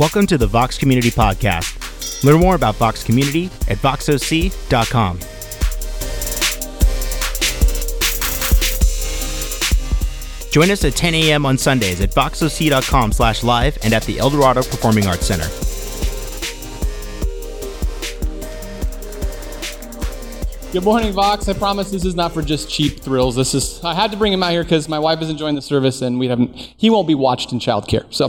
Welcome to the Vox Community Podcast. Learn more about Vox Community at voxoc.com. Join us at 10 a.m. on Sundays at voxoc.com slash live and at the Eldorado Performing Arts Center. Good morning, Vox. I promise this is not for just cheap thrills. This is I had to bring him out here because my wife is enjoying the service and we haven't he won't be watched in childcare. So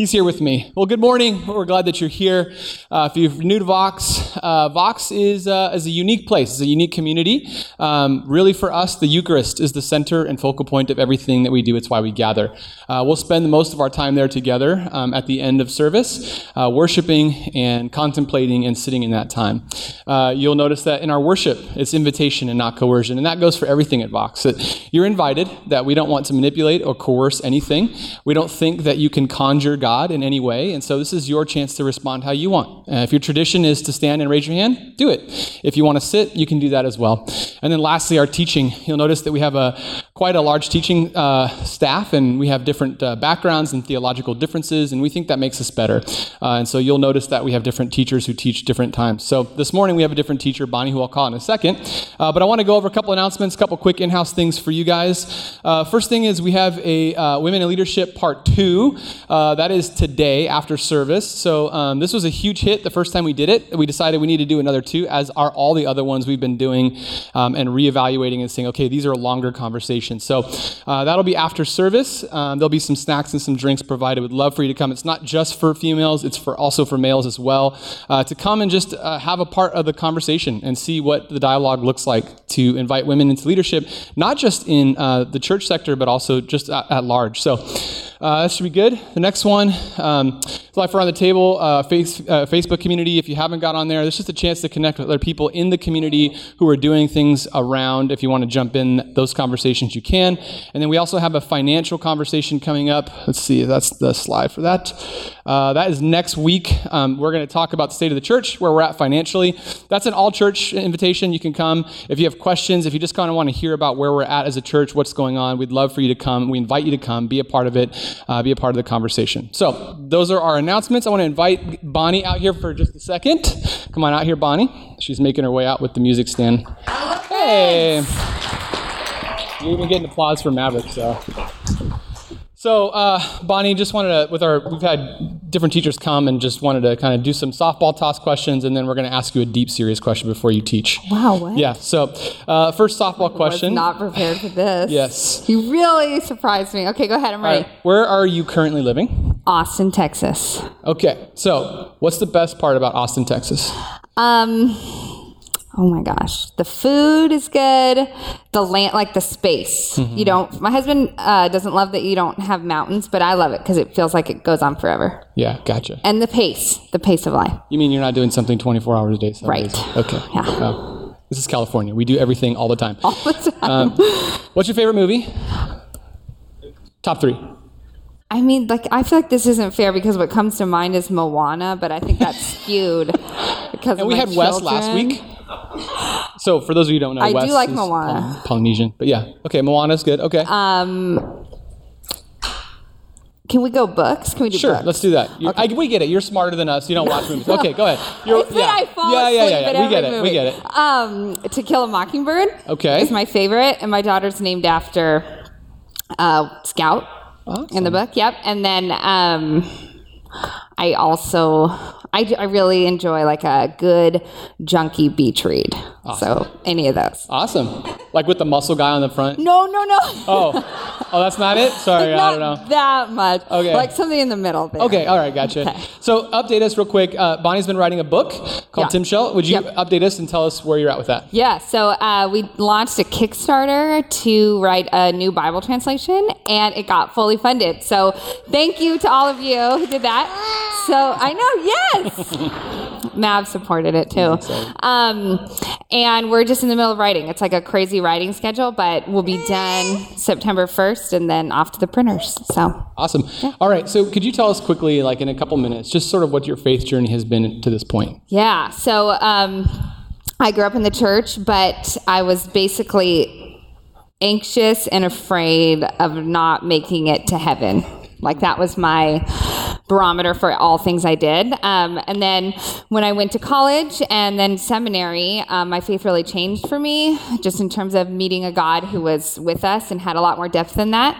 he's here with me. Well, good morning. We're glad that you're here. Uh, if you're new to Vox, uh, Vox is, uh, is a unique place. It's a unique community. Um, really, for us, the Eucharist is the center and focal point of everything that we do. It's why we gather. Uh, we'll spend most of our time there together um, at the end of service, uh, worshiping and contemplating and sitting in that time. Uh, you'll notice that in our worship, it's invitation and not coercion, and that goes for everything at Vox. That you're invited. That we don't want to manipulate or coerce anything. We don't think that you can conjure God in any way, and so this is your chance to respond how you want. Uh, if your tradition is to stand and raise your hand, do it. If you want to sit, you can do that as well. And then lastly, our teaching. You'll notice that we have a quite a large teaching uh, staff, and we have different uh, backgrounds and theological differences, and we think that makes us better. Uh, and so you'll notice that we have different teachers who teach different times. So this morning we have a different teacher, Bonnie, who I'll call in a second. Uh, but I want to go over a couple announcements, a couple quick in-house things for you guys. Uh, first thing is we have a Women in Leadership Part Two. that is today after service. So um, this was a huge hit the first time we did it. We decided we need to do another two, as are all the other ones we've been doing um, and reevaluating and saying, okay, these are longer conversations. So uh, that'll be after service. Um, there'll be some snacks and some drinks provided. We'd love for you to come. It's not just for females; it's for also for males as well. Uh, to come and just uh, have a part of the conversation and see what the dialogue looks like to invite women into leadership, not just in uh, the church sector, but also just at, at large. So. Uh, that should be good. The next one, um, Life Around the Table, uh, face, uh, Facebook community. If you haven't got on there, there's just a chance to connect with other people in the community who are doing things around. If you want to jump in those conversations, you can. And then we also have a financial conversation coming up. Let's see, that's the slide for that. Uh, that is next week. Um, we're going to talk about the state of the church, where we're at financially. That's an all church invitation. You can come. If you have questions, if you just kind of want to hear about where we're at as a church, what's going on, we'd love for you to come. We invite you to come, be a part of it uh, be a part of the conversation. So, those are our announcements. I want to invite Bonnie out here for just a second. Come on out here, Bonnie. She's making her way out with the music stand. Hey! You're even getting applause from Maverick, so. So, uh, Bonnie, just wanted to, with our, we've had different teachers come and just wanted to kind of do some softball toss questions, and then we're going to ask you a deep, serious question before you teach. Wow, what? Yeah, so uh, first softball question. I not prepared for this. yes. You really surprised me. Okay, go ahead, I'm ready. Right. Where are you currently living? Austin, Texas. Okay, so what's the best part about Austin, Texas? Um, Oh my gosh, the food is good. The land, like the space. Mm-hmm. You don't. My husband uh, doesn't love that you don't have mountains, but I love it because it feels like it goes on forever. Yeah, gotcha. And the pace, the pace of life. You mean you're not doing something 24 hours a day? Right. Days? Okay. Yeah. Uh, this is California. We do everything all the time. All the time. Um, what's your favorite movie? Top three. I mean, like, I feel like this isn't fair because what comes to mind is Moana, but I think that's skewed because. And we had children. Wes last week. So for those of you who don't know, I Wes do like is Moana. Polynesian, but yeah, okay, Moana's good. Okay, Um, can we go books? Can we do sure, books? let's do that. You're- I, we get it. You're smarter than us. You don't watch movies. Okay, go ahead. You're, said I fall yeah, yeah, yeah, yeah. We get it. movie. We get it. Um, To Kill a Mockingbird. Okay. Is my favorite, and my daughter's named after uh, Scout in the book. Yep. And then um, I also I, I really enjoy like a good junky beach read. So any of those. Awesome. Like with the muscle guy on the front. No, no, no. Oh, oh, that's not it. Sorry, I don't know. that much. Okay. Like something in the middle there. Okay, all right, gotcha. Okay. So update us real quick. Uh, Bonnie's been writing a book called Yeah. Tim Shell. Would you Yep. update us and tell us where you're at with that? Yeah, so uh, we launched a Kickstarter to write a new Bible translation, and it got fully funded. So thank you to all of you who did that. So I know, yes, Mav supported it too. Um, and we're just in the middle of writing. It's like a crazy writing schedule, but we'll be done September 1st, and then off to the printers. So Awesome. All right, so could you tell us quickly, like in a couple minutes, just sort of what your faith journey has been to this point? Yeah. So um, I grew up in the church, but I was basically anxious and afraid of not making it to heaven. Like that was my barometer for all things I did. Um, and then when I went to college and then seminary, um, my faith really changed for me, just in terms of meeting a God who was with us and had a lot more depth than that.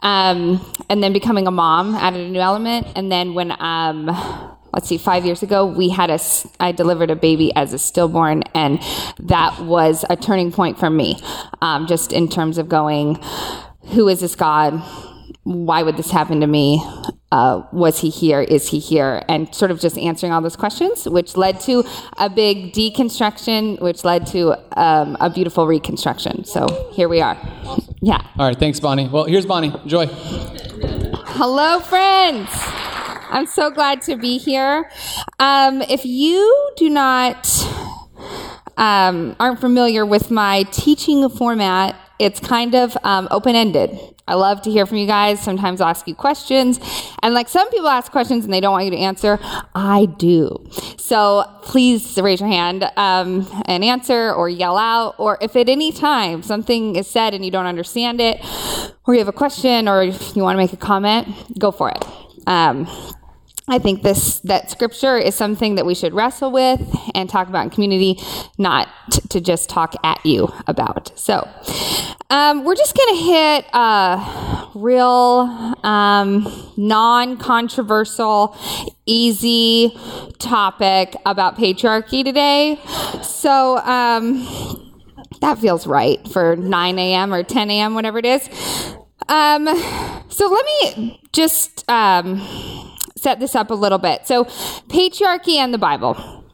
Um, and then becoming a mom added a new element. And then when um, let's see, five years ago, we had a, I delivered a baby as a stillborn, and that was a turning point for me, um, just in terms of going, who is this God? Why would this happen to me? Uh, was he here? Is he here? And sort of just answering all those questions, which led to a big deconstruction, which led to um, a beautiful reconstruction. So here we are. Yeah. All right, thanks, Bonnie. Well, here's Bonnie. Enjoy. Hello, friends. I'm so glad to be here. Um, if you do not um, aren't familiar with my teaching format, it's kind of um, open ended. I love to hear from you guys. Sometimes I'll ask you questions. And like some people ask questions and they don't want you to answer, I do. So please raise your hand um, and answer or yell out. Or if at any time something is said and you don't understand it, or you have a question or you want to make a comment, go for it. Um, I think this that scripture is something that we should wrestle with and talk about in community, not t- to just talk at you about. So, um, we're just going to hit a real um, non-controversial, easy topic about patriarchy today. So. Um, that feels right for 9 a.m. or 10 a.m., whatever it is. Um, so let me just um, set this up a little bit. So, patriarchy and the Bible.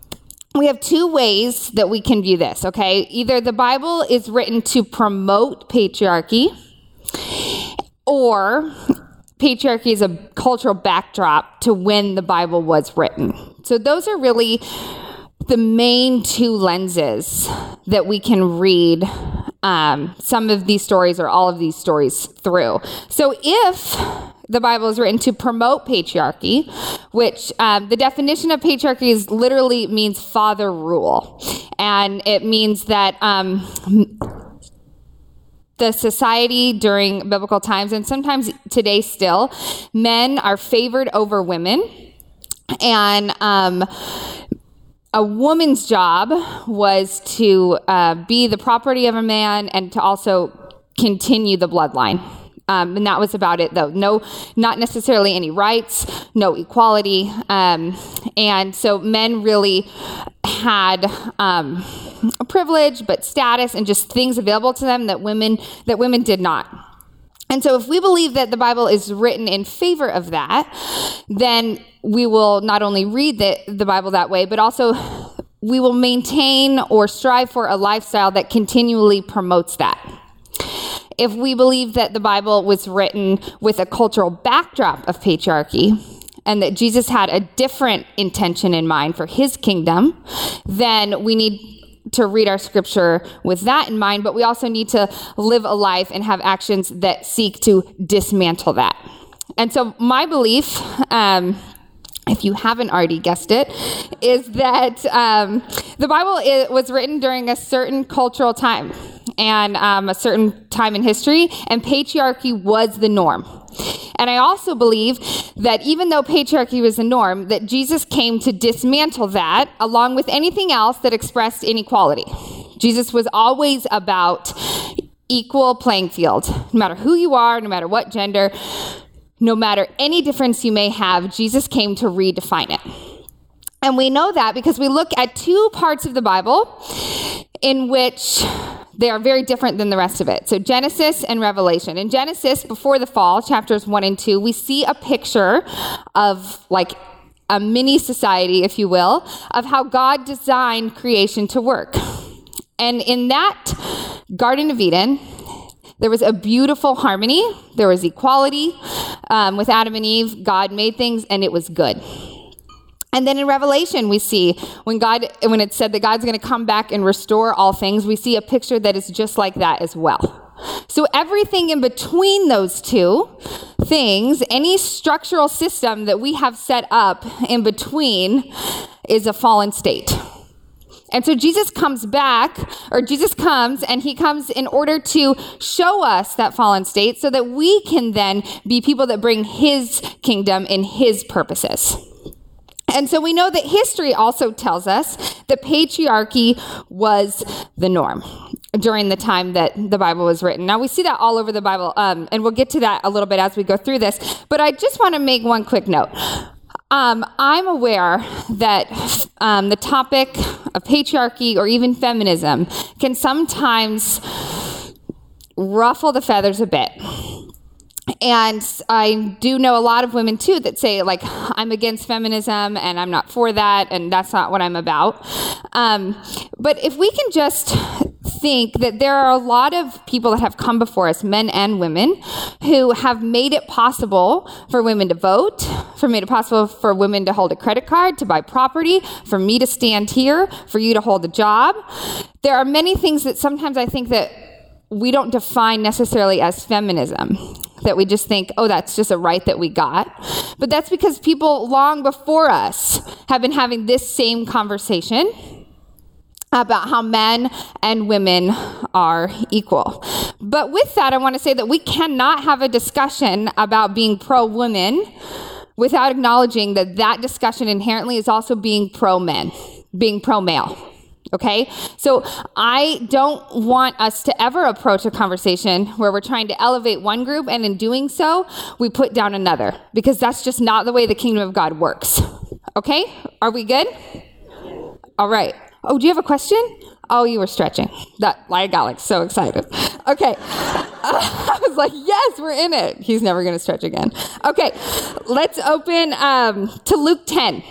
We have two ways that we can view this, okay? Either the Bible is written to promote patriarchy, or patriarchy is a cultural backdrop to when the Bible was written. So, those are really the main two lenses that we can read um, some of these stories or all of these stories through. So if the Bible is written to promote patriarchy, which um, the definition of patriarchy is literally means father rule, and it means that. Um, the society during biblical times, and sometimes today still, men are favored over women. And um, a woman's job was to uh, be the property of a man and to also continue the bloodline. Um, and that was about it, though. No, not necessarily any rights, no equality. Um, and so men really had um, a privilege, but status and just things available to them that women that women did not. And so, if we believe that the Bible is written in favor of that, then we will not only read the, the Bible that way, but also we will maintain or strive for a lifestyle that continually promotes that. If we believe that the Bible was written with a cultural backdrop of patriarchy, and that Jesus had a different intention in mind for his kingdom, then we need to read our scripture with that in mind, but we also need to live a life and have actions that seek to dismantle that. And so, my belief, um, if you haven't already guessed it, is that um, the Bible was written during a certain cultural time and um, a certain time in history, and patriarchy was the norm. And I also believe that even though patriarchy was the norm, that Jesus came to dismantle that along with anything else that expressed inequality. Jesus was always about equal playing field. No matter who you are, no matter what gender, no matter any difference you may have, Jesus came to redefine it. And we know that because we look at two parts of the Bible in which they are very different than the rest of it. So, Genesis and Revelation. In Genesis, before the fall, chapters 1 and 2, we see a picture of like a mini society, if you will, of how God designed creation to work. And in that Garden of Eden, there was a beautiful harmony, there was equality. Um, with Adam and Eve, God made things and it was good. And then in Revelation, we see when God, when it said that God's going to come back and restore all things, we see a picture that is just like that as well. So everything in between those two things, any structural system that we have set up in between, is a fallen state. And so Jesus comes back, or Jesus comes, and he comes in order to show us that fallen state so that we can then be people that bring his kingdom and his purposes. And so we know that history also tells us that patriarchy was the norm during the time that the Bible was written. Now we see that all over the Bible, um, and we'll get to that a little bit as we go through this. But I just want to make one quick note. Um, I'm aware that um, the topic of patriarchy or even feminism can sometimes ruffle the feathers a bit. And I do know a lot of women too that say, like, I'm against feminism and I'm not for that, and that's not what I'm about. Um, but if we can just think that there are a lot of people that have come before us, men and women, who have made it possible for women to vote, for made it possible for women to hold a credit card, to buy property, for me to stand here, for you to hold a job. There are many things that sometimes I think that we don't define necessarily as feminism that we just think, oh, that's just a right that we got. But that's because people long before us have been having this same conversation about how men and women are equal. But with that, I want to say that we cannot have a discussion about being pro women without acknowledging that that discussion inherently is also being pro men, being pro male. Okay? So I don't want us to ever approach a conversation where we're trying to elevate one group and in doing so, we put down another because that's just not the way the kingdom of God works. Okay? Are we good? All right. Oh, do you have a question? Oh, you were stretching. That I got like so excited. Okay. I was like, yes, we're in it. He's never going to stretch again. Okay. Let's open um, to Luke 10.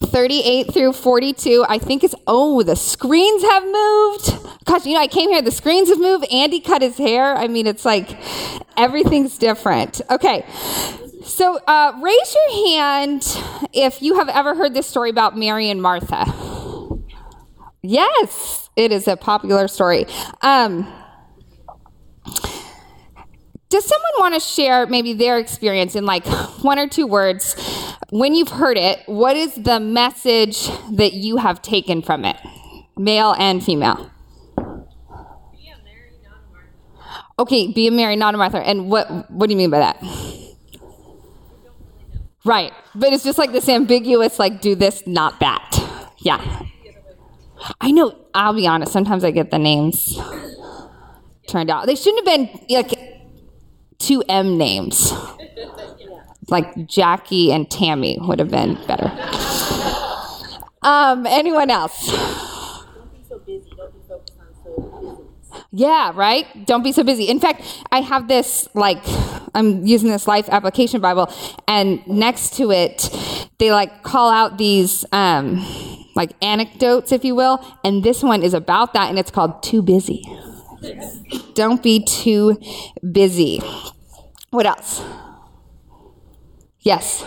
38 through 42. I think it's, oh, the screens have moved. Gosh, you know, I came here, the screens have moved. Andy cut his hair. I mean, it's like everything's different. Okay. So uh, raise your hand if you have ever heard this story about Mary and Martha. Yes, it is a popular story. Um, does someone want to share maybe their experience in like one or two words? When you've heard it, what is the message that you have taken from it, male and female? Okay, be a Mary, not a Martha. And what what do you mean by that? Right. But it's just like this ambiguous, like, do this, not that. Yeah. I know, I'll be honest, sometimes I get the names turned out. They shouldn't have been like two M names. Like Jackie and Tammy would have been better. Um, anyone else? Yeah, right? Don't be so busy. In fact, I have this, like, I'm using this Life Application Bible, and next to it, they like call out these, um, like, anecdotes, if you will, and this one is about that, and it's called Too Busy. Don't be too busy. What else? Yes.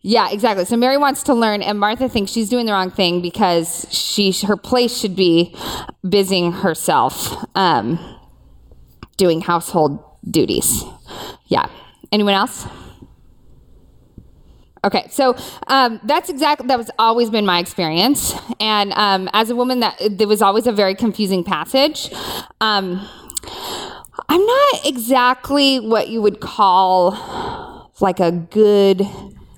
Yeah, exactly. So Mary wants to learn, and Martha thinks she's doing the wrong thing because she her place should be busying herself, um, doing household duties. Yeah. Anyone else? Okay, so um, that's exactly that was always been my experience, and um, as a woman, that there was always a very confusing passage. Um, I'm not exactly what you would call like a good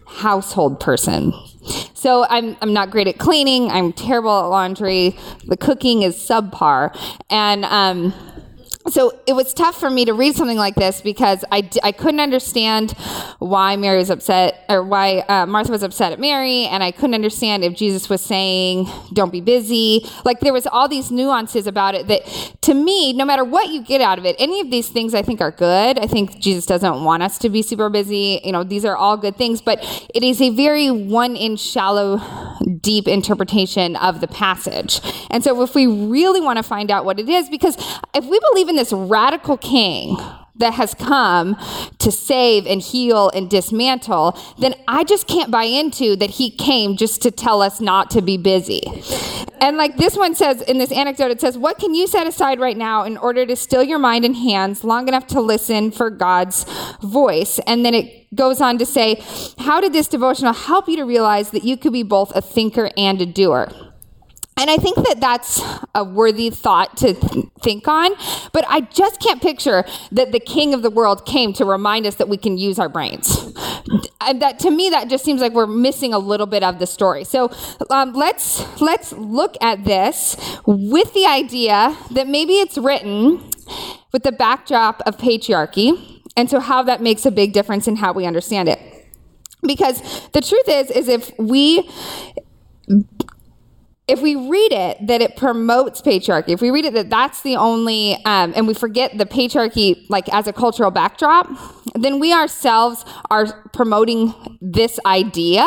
household person. So I'm I'm not great at cleaning. I'm terrible at laundry. The cooking is subpar, and um, so it was tough for me to read something like this because I, I couldn't understand why Mary was upset or why uh, Martha was upset at Mary, and I couldn't understand if Jesus was saying, Don't be busy. Like there was all these nuances about it that to me, no matter what you get out of it, any of these things I think are good. I think Jesus doesn't want us to be super busy. You know, these are all good things, but it is a very one inch shallow, deep interpretation of the passage. And so if we really want to find out what it is, because if we believe in this radical king that has come to save and heal and dismantle, then I just can't buy into that he came just to tell us not to be busy. And like this one says in this anecdote, it says, What can you set aside right now in order to still your mind and hands long enough to listen for God's voice? And then it goes on to say, How did this devotional help you to realize that you could be both a thinker and a doer? And I think that that's a worthy thought to th- think on, but I just can't picture that the king of the world came to remind us that we can use our brains. And that to me, that just seems like we're missing a little bit of the story. So um, let's let's look at this with the idea that maybe it's written with the backdrop of patriarchy, and so how that makes a big difference in how we understand it. Because the truth is, is if we if we read it that it promotes patriarchy, if we read it that that's the only, um, and we forget the patriarchy like as a cultural backdrop, then we ourselves are promoting this idea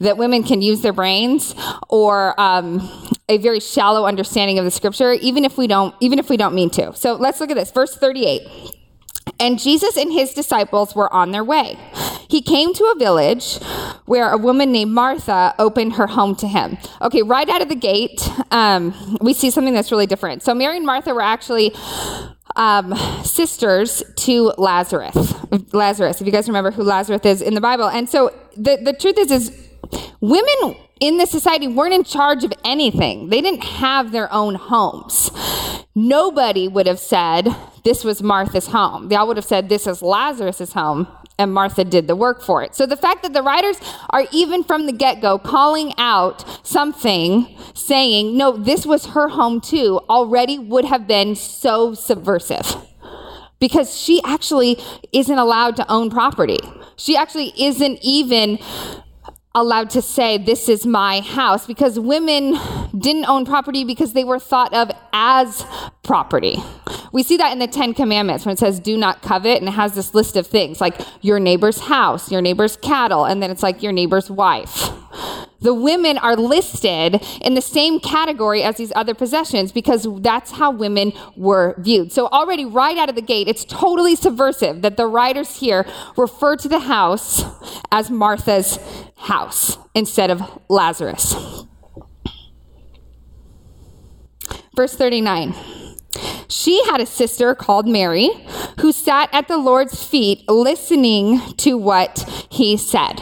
that women can use their brains or um, a very shallow understanding of the scripture, even if we don't, even if we don't mean to. So let's look at this, verse thirty-eight. And Jesus and his disciples were on their way. He came to a village where a woman named Martha opened her home to him. Okay, right out of the gate, um, we see something that's really different. So Mary and Martha were actually um, sisters to Lazarus. Lazarus, if you guys remember who Lazarus is in the Bible. And so the, the truth is, is women in this society weren't in charge of anything. They didn't have their own homes. Nobody would have said this was Martha's home. They all would have said this is Lazarus's home and Martha did the work for it. So the fact that the writers are even from the get go calling out something, saying, no, this was her home too, already would have been so subversive. Because she actually isn't allowed to own property. She actually isn't even allowed to say, This is my house, because women didn't own property because they were thought of as property. We see that in the Ten Commandments when it says, Do not covet, and it has this list of things like your neighbor's house, your neighbor's cattle, and then it's like your neighbor's wife. The women are listed in the same category as these other possessions because that's how women were viewed. So, already right out of the gate, it's totally subversive that the writers here refer to the house as Martha's house instead of Lazarus. Verse 39. She had a sister called Mary who sat at the Lord's feet listening to what he said.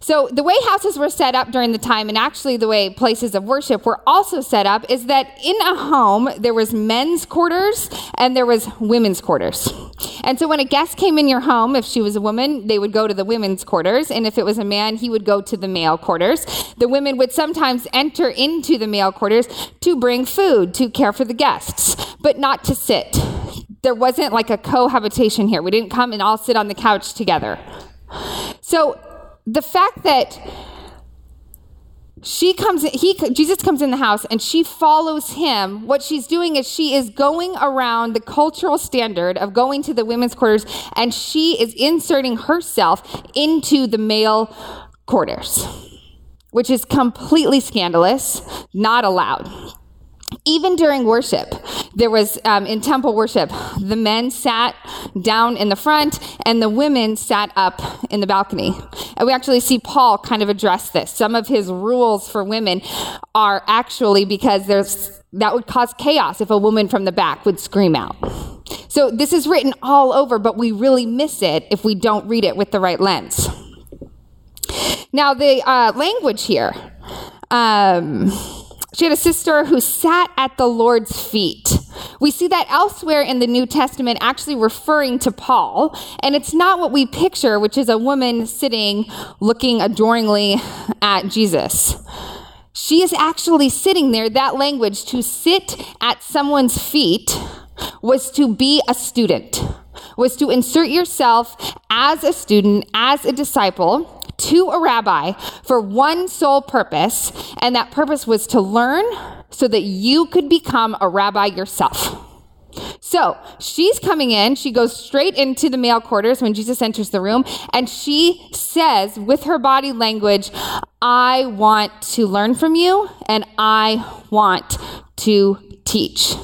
So, the way houses were set up during the time, and actually the way places of worship were also set up, is that in a home there was men's quarters and there was women's quarters. And so, when a guest came in your home, if she was a woman, they would go to the women's quarters, and if it was a man, he would go to the male quarters. The women would sometimes enter into the male quarters to bring food, to care for the guests, but not to sit. There wasn't like a cohabitation here. We didn't come and all sit on the couch together. So, the fact that she comes he jesus comes in the house and she follows him what she's doing is she is going around the cultural standard of going to the women's quarters and she is inserting herself into the male quarters which is completely scandalous not allowed even during worship, there was um, in temple worship, the men sat down in the front and the women sat up in the balcony. And we actually see Paul kind of address this. Some of his rules for women are actually because there's that would cause chaos if a woman from the back would scream out. So this is written all over, but we really miss it if we don't read it with the right lens. Now, the uh, language here. Um, she had a sister who sat at the Lord's feet. We see that elsewhere in the New Testament, actually referring to Paul, and it's not what we picture, which is a woman sitting looking adoringly at Jesus. She is actually sitting there. That language, to sit at someone's feet, was to be a student, was to insert yourself as a student, as a disciple to a rabbi for one sole purpose, and that purpose was to learn so that you could become a rabbi yourself. So she's coming in. She goes straight into the male quarters when Jesus enters the room, and she says with her body language, I want to learn from you, and I want to teach.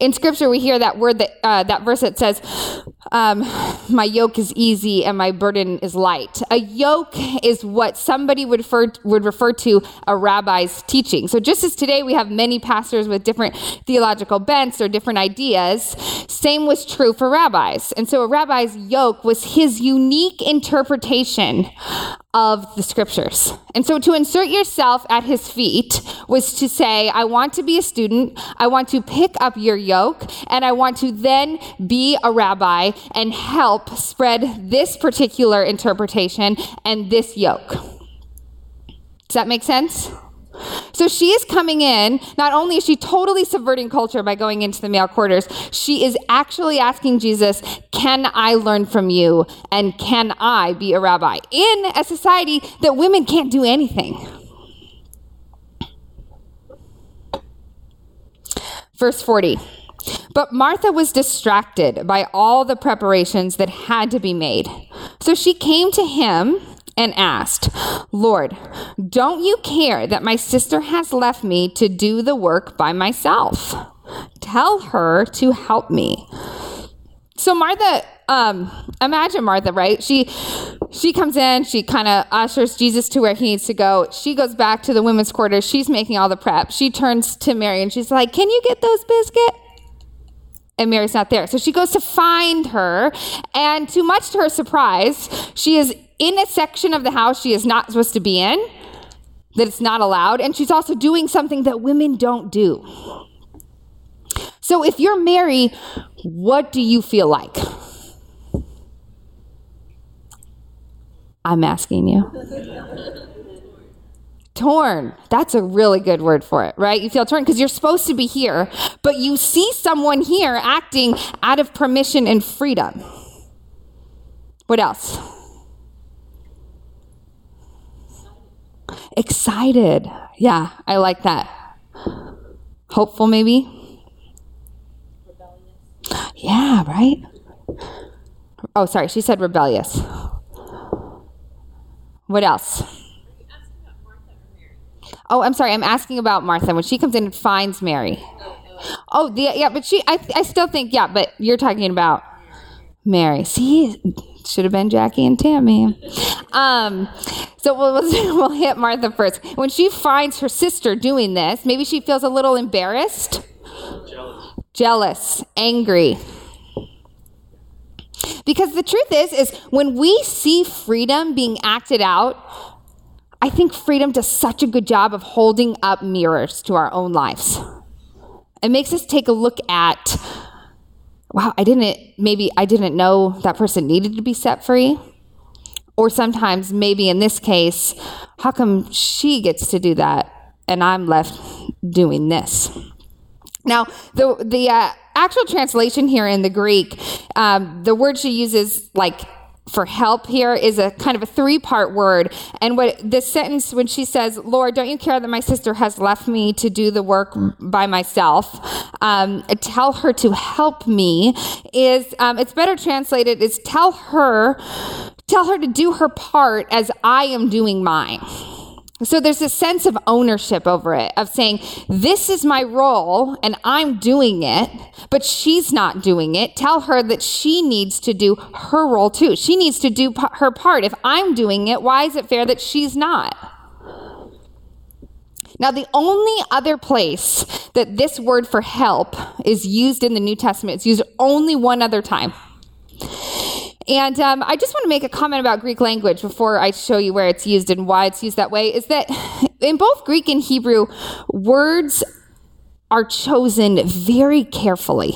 in scripture we hear that word that uh, that verse that says um, my yoke is easy and my burden is light. A yoke is what somebody would refer, would refer to a rabbi's teaching. So just as today we have many pastors with different theological bents or different ideas same was true for rabbis. And so a rabbi's yoke was his unique interpretation of the scriptures. And so to insert yourself at his feet was to say, I want to be a student, I want to pick up your yoke, and I want to then be a rabbi and help spread this particular interpretation and this yoke. Does that make sense? So she is coming in, not only is she totally subverting culture by going into the male quarters, she is actually asking Jesus, Can I learn from you? And can I be a rabbi? In a society that women can't do anything. Verse 40. But Martha was distracted by all the preparations that had to be made. So she came to him and asked, Lord, don't you care that my sister has left me to do the work by myself? Tell her to help me. So Martha, um, imagine Martha, right? She she comes in, she kind of ushers Jesus to where he needs to go. She goes back to the women's quarters. She's making all the prep. She turns to Mary and she's like, "Can you get those biscuits?" and Mary's not there. So she goes to find her, and to much to her surprise, she is in a section of the house she is not supposed to be in, that it's not allowed, and she's also doing something that women don't do. So if you're Mary, what do you feel like? I'm asking you. torn. That's a really good word for it, right? You feel torn because you're supposed to be here, but you see someone here acting out of permission and freedom. What else? Excited. Yeah, I like that. Hopeful, maybe? Rebellious. Yeah, right? Oh, sorry, she said rebellious. What else? Oh, I'm sorry. I'm asking about Martha when she comes in and finds Mary. Oh, the, yeah, but she. I, I still think yeah, but you're talking about Mary. See, should have been Jackie and Tammy. Um, so we'll, we'll hit Martha first. When she finds her sister doing this, maybe she feels a little embarrassed, jealous, jealous angry. Because the truth is, is when we see freedom being acted out I think freedom does such a good job of holding up mirrors to our own lives. It makes us take a look at, wow, I didn't, maybe I didn't know that person needed to be set free. Or sometimes, maybe in this case, how come she gets to do that and I'm left doing this? Now, the, the uh, actual translation here in the Greek, um, the word she uses, like for help here is a kind of a three part word. And what this sentence, when she says, Lord, don't you care that my sister has left me to do the work by myself? Um, tell her to help me is, um, it's better translated is tell her, tell her to do her part as I am doing mine. So there's a sense of ownership over it, of saying, This is my role and I'm doing it, but she's not doing it. Tell her that she needs to do her role too. She needs to do her part. If I'm doing it, why is it fair that she's not? Now, the only other place that this word for help is used in the New Testament, it's used only one other time. And um, I just want to make a comment about Greek language before I show you where it's used and why it's used that way. Is that in both Greek and Hebrew, words are chosen very carefully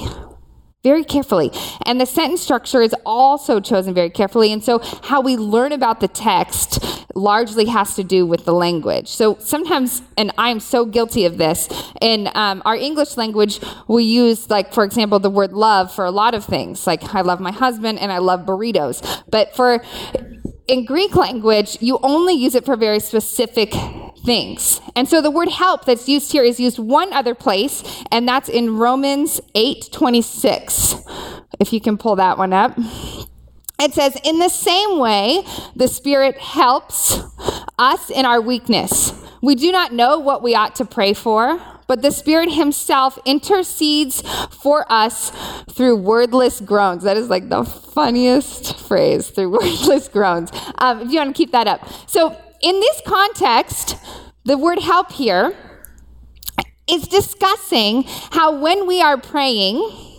very carefully. And the sentence structure is also chosen very carefully. And so, how we learn about the text largely has to do with the language. So, sometimes, and I'm so guilty of this, in um, our English language, we use, like, for example, the word love for a lot of things. Like, I love my husband and I love burritos. But for in Greek language, you only use it for very specific things. And so the word help that's used here is used one other place, and that's in Romans 8 26. If you can pull that one up. It says, In the same way, the Spirit helps us in our weakness. We do not know what we ought to pray for but the Spirit Himself intercedes for us through wordless groans. That is like the funniest phrase through wordless groans. Um, if you want to keep that up. So, in this context, the word help here is discussing how when we are praying,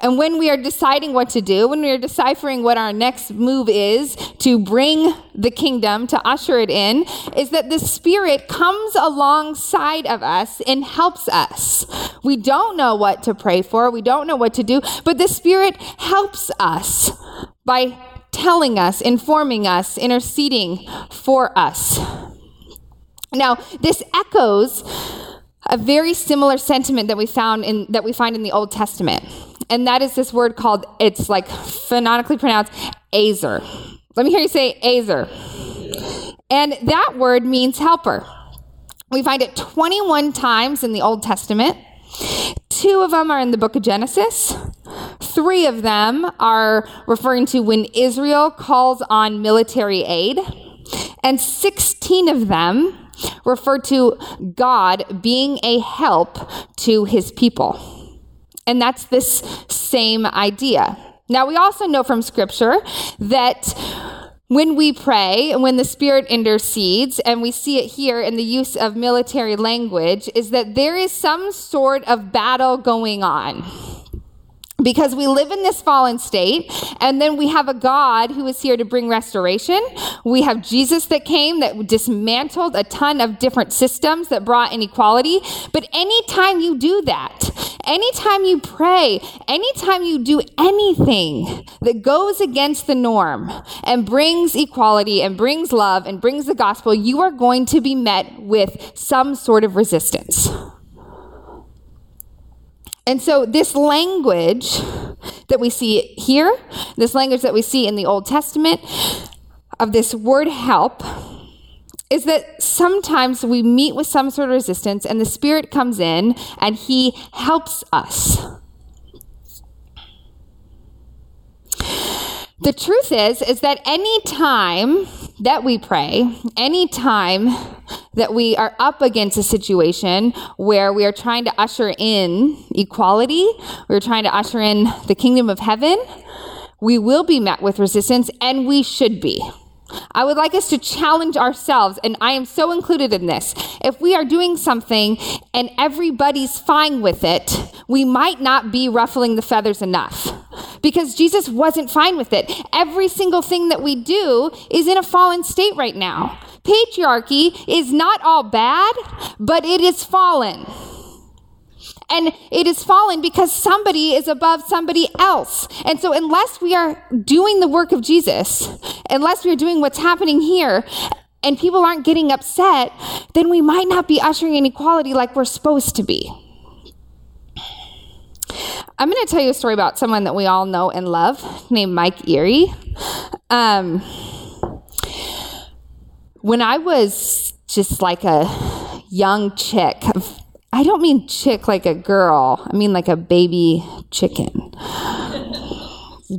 and when we are deciding what to do, when we are deciphering what our next move is to bring the kingdom, to usher it in, is that the Spirit comes alongside of us and helps us. We don't know what to pray for, we don't know what to do, but the Spirit helps us by telling us, informing us, interceding for us. Now, this echoes a very similar sentiment that we found in that we find in the Old Testament and that is this word called, it's like phonetically pronounced Azer. Let me hear you say Azer. And that word means helper. We find it 21 times in the Old Testament. Two of them are in the book of Genesis. Three of them are referring to when Israel calls on military aid. And 16 of them refer to God being a help to his people. And that's this same idea. Now, we also know from Scripture that when we pray, and when the Spirit intercedes, and we see it here in the use of military language, is that there is some sort of battle going on because we live in this fallen state and then we have a god who is here to bring restoration. We have jesus that came that dismantled a ton of different systems that brought inequality. But anytime you do that anytime you pray anytime you do anything that goes against the norm and brings equality and brings love and brings the gospel you are going to be met with some sort of resistance and so, this language that we see here, this language that we see in the Old Testament of this word help, is that sometimes we meet with some sort of resistance and the Spirit comes in and He helps us. The truth is, is that any time that we pray, any time that we are up against a situation where we are trying to usher in equality, we're trying to usher in the kingdom of heaven, we will be met with resistance, and we should be. I would like us to challenge ourselves, and I am so included in this. If we are doing something and everybody's fine with it, we might not be ruffling the feathers enough because Jesus wasn't fine with it. Every single thing that we do is in a fallen state right now. Patriarchy is not all bad, but it is fallen. And it is fallen because somebody is above somebody else. And so, unless we are doing the work of Jesus, unless we are doing what's happening here, and people aren't getting upset, then we might not be ushering in equality like we're supposed to be. I'm going to tell you a story about someone that we all know and love named Mike Erre. Um, when I was just like a young chick, I don't mean chick like a girl, I mean like a baby chicken.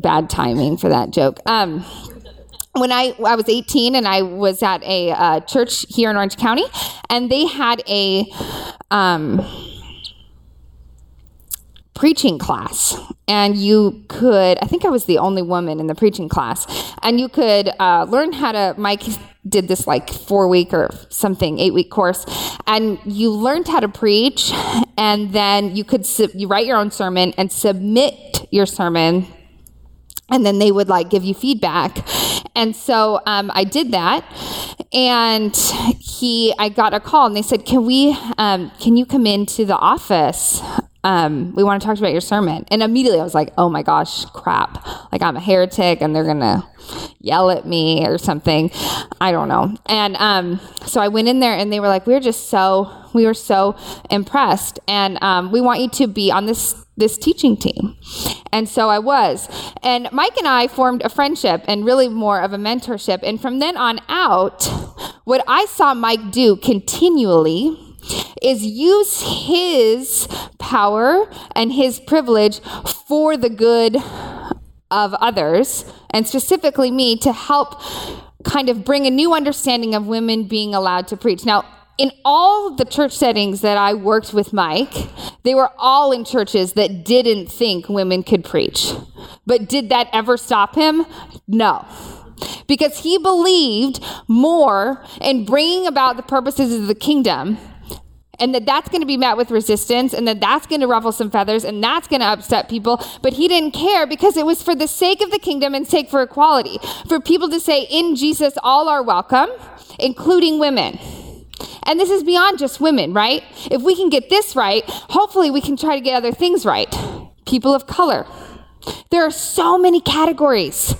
Bad timing for that joke. Um, when I, I was 18 and I was at a uh, church here in Orange County, and they had a um, preaching class. And you could, I think I was the only woman in the preaching class, and you could uh, learn how to, Mike did this like four week or something, eight week course, and you learned how to preach, and then you could, you write your own sermon and submit your sermon and then they would like give you feedback and so um, i did that and he i got a call and they said can we um, can you come into the office um, we want to talk about your sermon. And immediately I was like, oh my gosh, crap. Like I'm a heretic and they're going to yell at me or something. I don't know. And um, so I went in there and they were like, we are just so, we were so impressed. And um, we want you to be on this this teaching team. And so I was. And Mike and I formed a friendship and really more of a mentorship. And from then on out, what I saw Mike do continually is use his power and his privilege for the good of others, and specifically me, to help kind of bring a new understanding of women being allowed to preach. Now, in all the church settings that I worked with Mike, they were all in churches that didn't think women could preach. But did that ever stop him? No. Because he believed more in bringing about the purposes of the kingdom and that that's going to be met with resistance and that that's going to ruffle some feathers and that's going to upset people. But he didn't care because it was for the sake of the kingdom and sake for equality for people to say in jesus all are welcome including women. And this is beyond just women right? If we can get this right hopefully we can try to get other things right. People of color. There are so many categories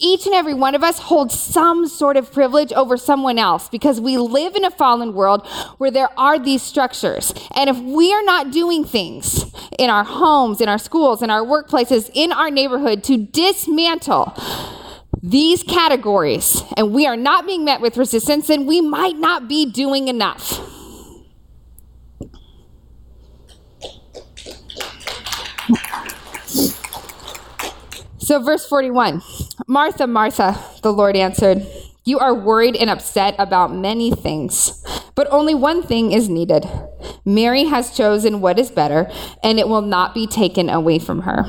each and every one of us holds some sort of privilege over someone else because we live in a fallen world where there are these structures. And if we are not doing things in our homes, in our schools, in our workplaces, in our neighborhood to dismantle these categories, and we are not being met with resistance, then we might not be doing enough. So, verse 41 Martha, Martha, the Lord answered, You are worried and upset about many things, but only one thing is needed. Mary has chosen what is better, and it will not be taken away from her.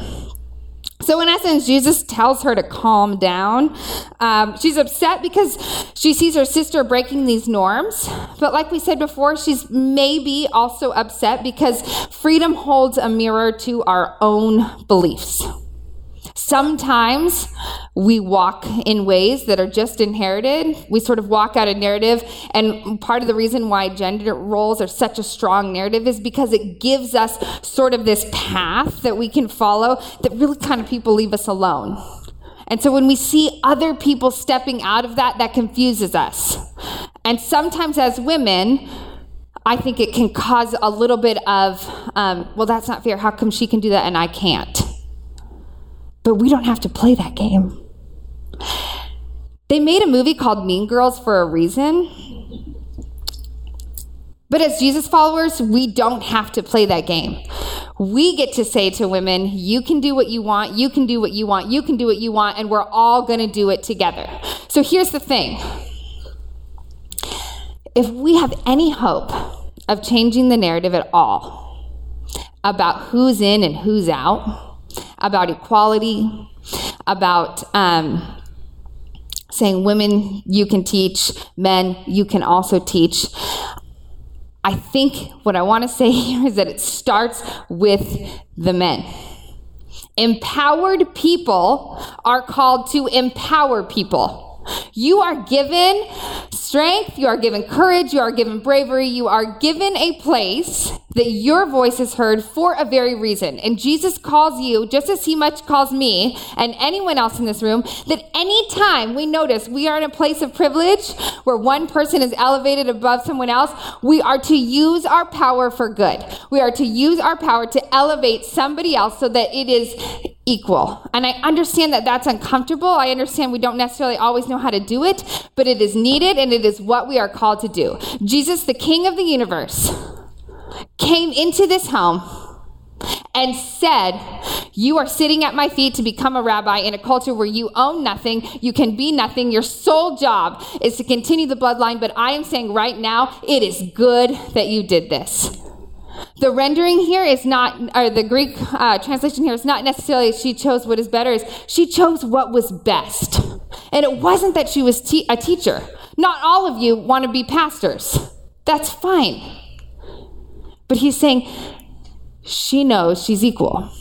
So, in essence, Jesus tells her to calm down. Um, she's upset because she sees her sister breaking these norms. But, like we said before, she's maybe also upset because freedom holds a mirror to our own beliefs. Sometimes we walk in ways that are just inherited. We sort of walk out a narrative. And part of the reason why gender roles are such a strong narrative is because it gives us sort of this path that we can follow that really kind of people leave us alone. And so when we see other people stepping out of that, that confuses us. And sometimes as women, I think it can cause a little bit of, um, well, that's not fair. How come she can do that and I can't? But we don't have to play that game. They made a movie called Mean Girls for a reason. But as Jesus followers, we don't have to play that game. We get to say to women, you can do what you want, you can do what you want, you can do what you want, and we're all to do it together. So here's the thing if we have any hope of changing the narrative at all about who's in and who's out, about equality, about um, saying, women, you can teach, men, you can also teach. I think what I want to say here is that it starts with the men. Empowered people are called to empower people. You are given strength, you are given courage, you are given bravery, you are given a place that your voice is heard for a very reason. And Jesus calls you, just as he much calls me and anyone else in this room, that anytime we notice we are in a place of privilege where one person is elevated above someone else, we are to use our power for good. We are to use our power to elevate somebody else so that it is equal. And I understand that that's uncomfortable. I understand we don't necessarily always know how to do it, but it is needed and it is what we are called to do. Jesus, the King of the universe, came into this home and said, You are sitting at my feet to become a rabbi in a culture where you own nothing, you can be nothing. Your sole job is to continue the bloodline, but I am saying right now, it is good that you did this. The rendering here is not, or the Greek uh, translation here is not necessarily she chose what is better, is she chose what was best. And it wasn't that she was te- a teacher. Not all of you want to be pastors. That's fine. But he's saying she knows she's equal.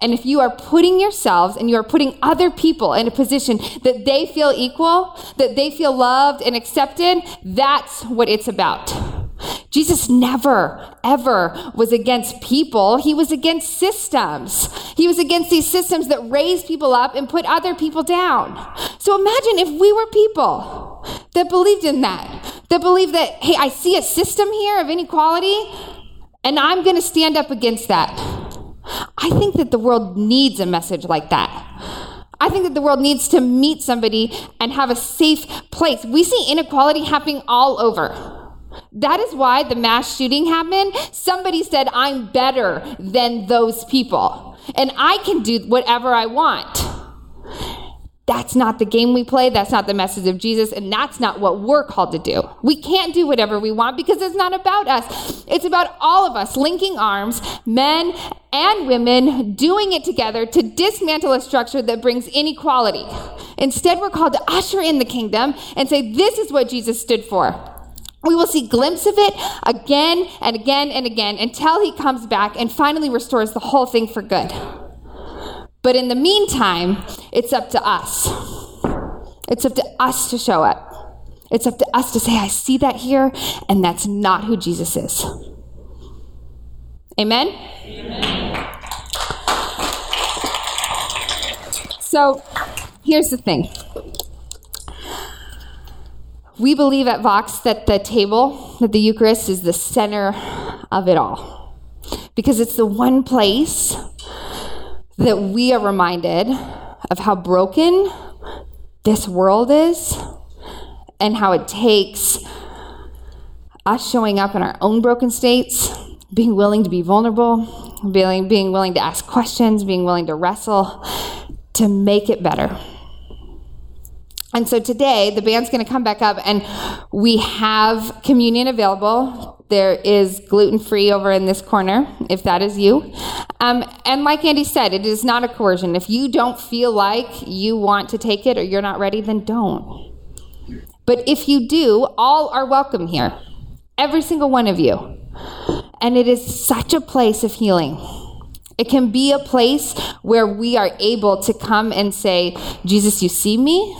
And if you are putting yourselves and you are putting other people in a position that they feel equal, that they feel loved and accepted, that's what it's about. Jesus never, ever was against people. He was against systems. He was against these systems that raise people up and put other people down. So imagine if we were people that believed in that, that believed that, hey, I see a system here of inequality, and I'm going to stand up against that. I think that the world needs a message like that. I think that the world needs to meet somebody and have a safe place. We see inequality happening all over. That is why the mass shooting happened. Somebody said, I'm better than those people, and I can do whatever I want. That's not the game we play. That's not the message of Jesus. And that's not what we're called to do. We can't do whatever we want because it's not about us. It's about all of us linking arms, men and women, doing it together to dismantle a structure that brings inequality. Instead, we're called to usher in the kingdom and say, this is what Jesus stood for. We will see glimpse of it again and again and again until he comes back and finally restores the whole thing for good. But in the meantime, it's up to us. It's up to us to show up. It's up to us to say, I see that here, and that's not who Jesus is. Amen? Amen. So here's the thing. We believe at Vox that the table, that the Eucharist is the center of it all. Because it's the one place that we are reminded of how broken this world is and how it takes us showing up in our own broken states, being willing to be vulnerable, being, being willing to ask questions, being willing to wrestle to make it better. And so today, the band's going to come back up, and we have communion available. There is gluten free over in this corner, if that is you. Um, and like Andy said, it is not a coercion. If you don't feel like you want to take it or you're not ready, then don't. But if you do, all are welcome here. Every single one of you. And it is such a place of healing. It can be a place where we are able to come and say, Jesus, you see me?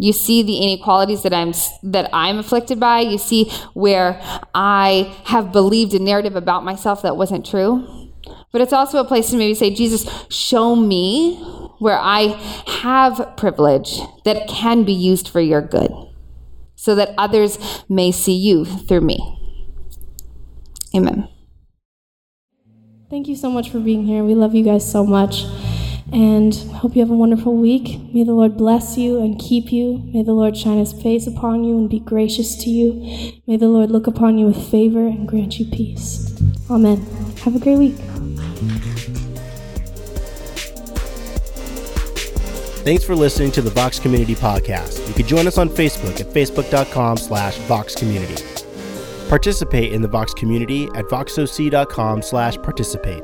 You see the inequalities that I'm that I'm afflicted by. You see where I have believed a narrative about myself that wasn't true. But it's also a place to maybe say, Jesus, show me where I have privilege that can be used for your good, so that others may see you through me. Amen. Thank you so much for being here. We love you guys so much. And hope you have a wonderful week. May the Lord bless you and keep you. May the Lord shine his face upon you and be gracious to you. May the Lord look upon you with favor and grant you peace. Amen. Have a great week. Thanks for listening to the Vox Community Podcast. You can join us on Facebook at facebook.com slash Vox Community. Participate in the Vox community at voxoc.com slash participate.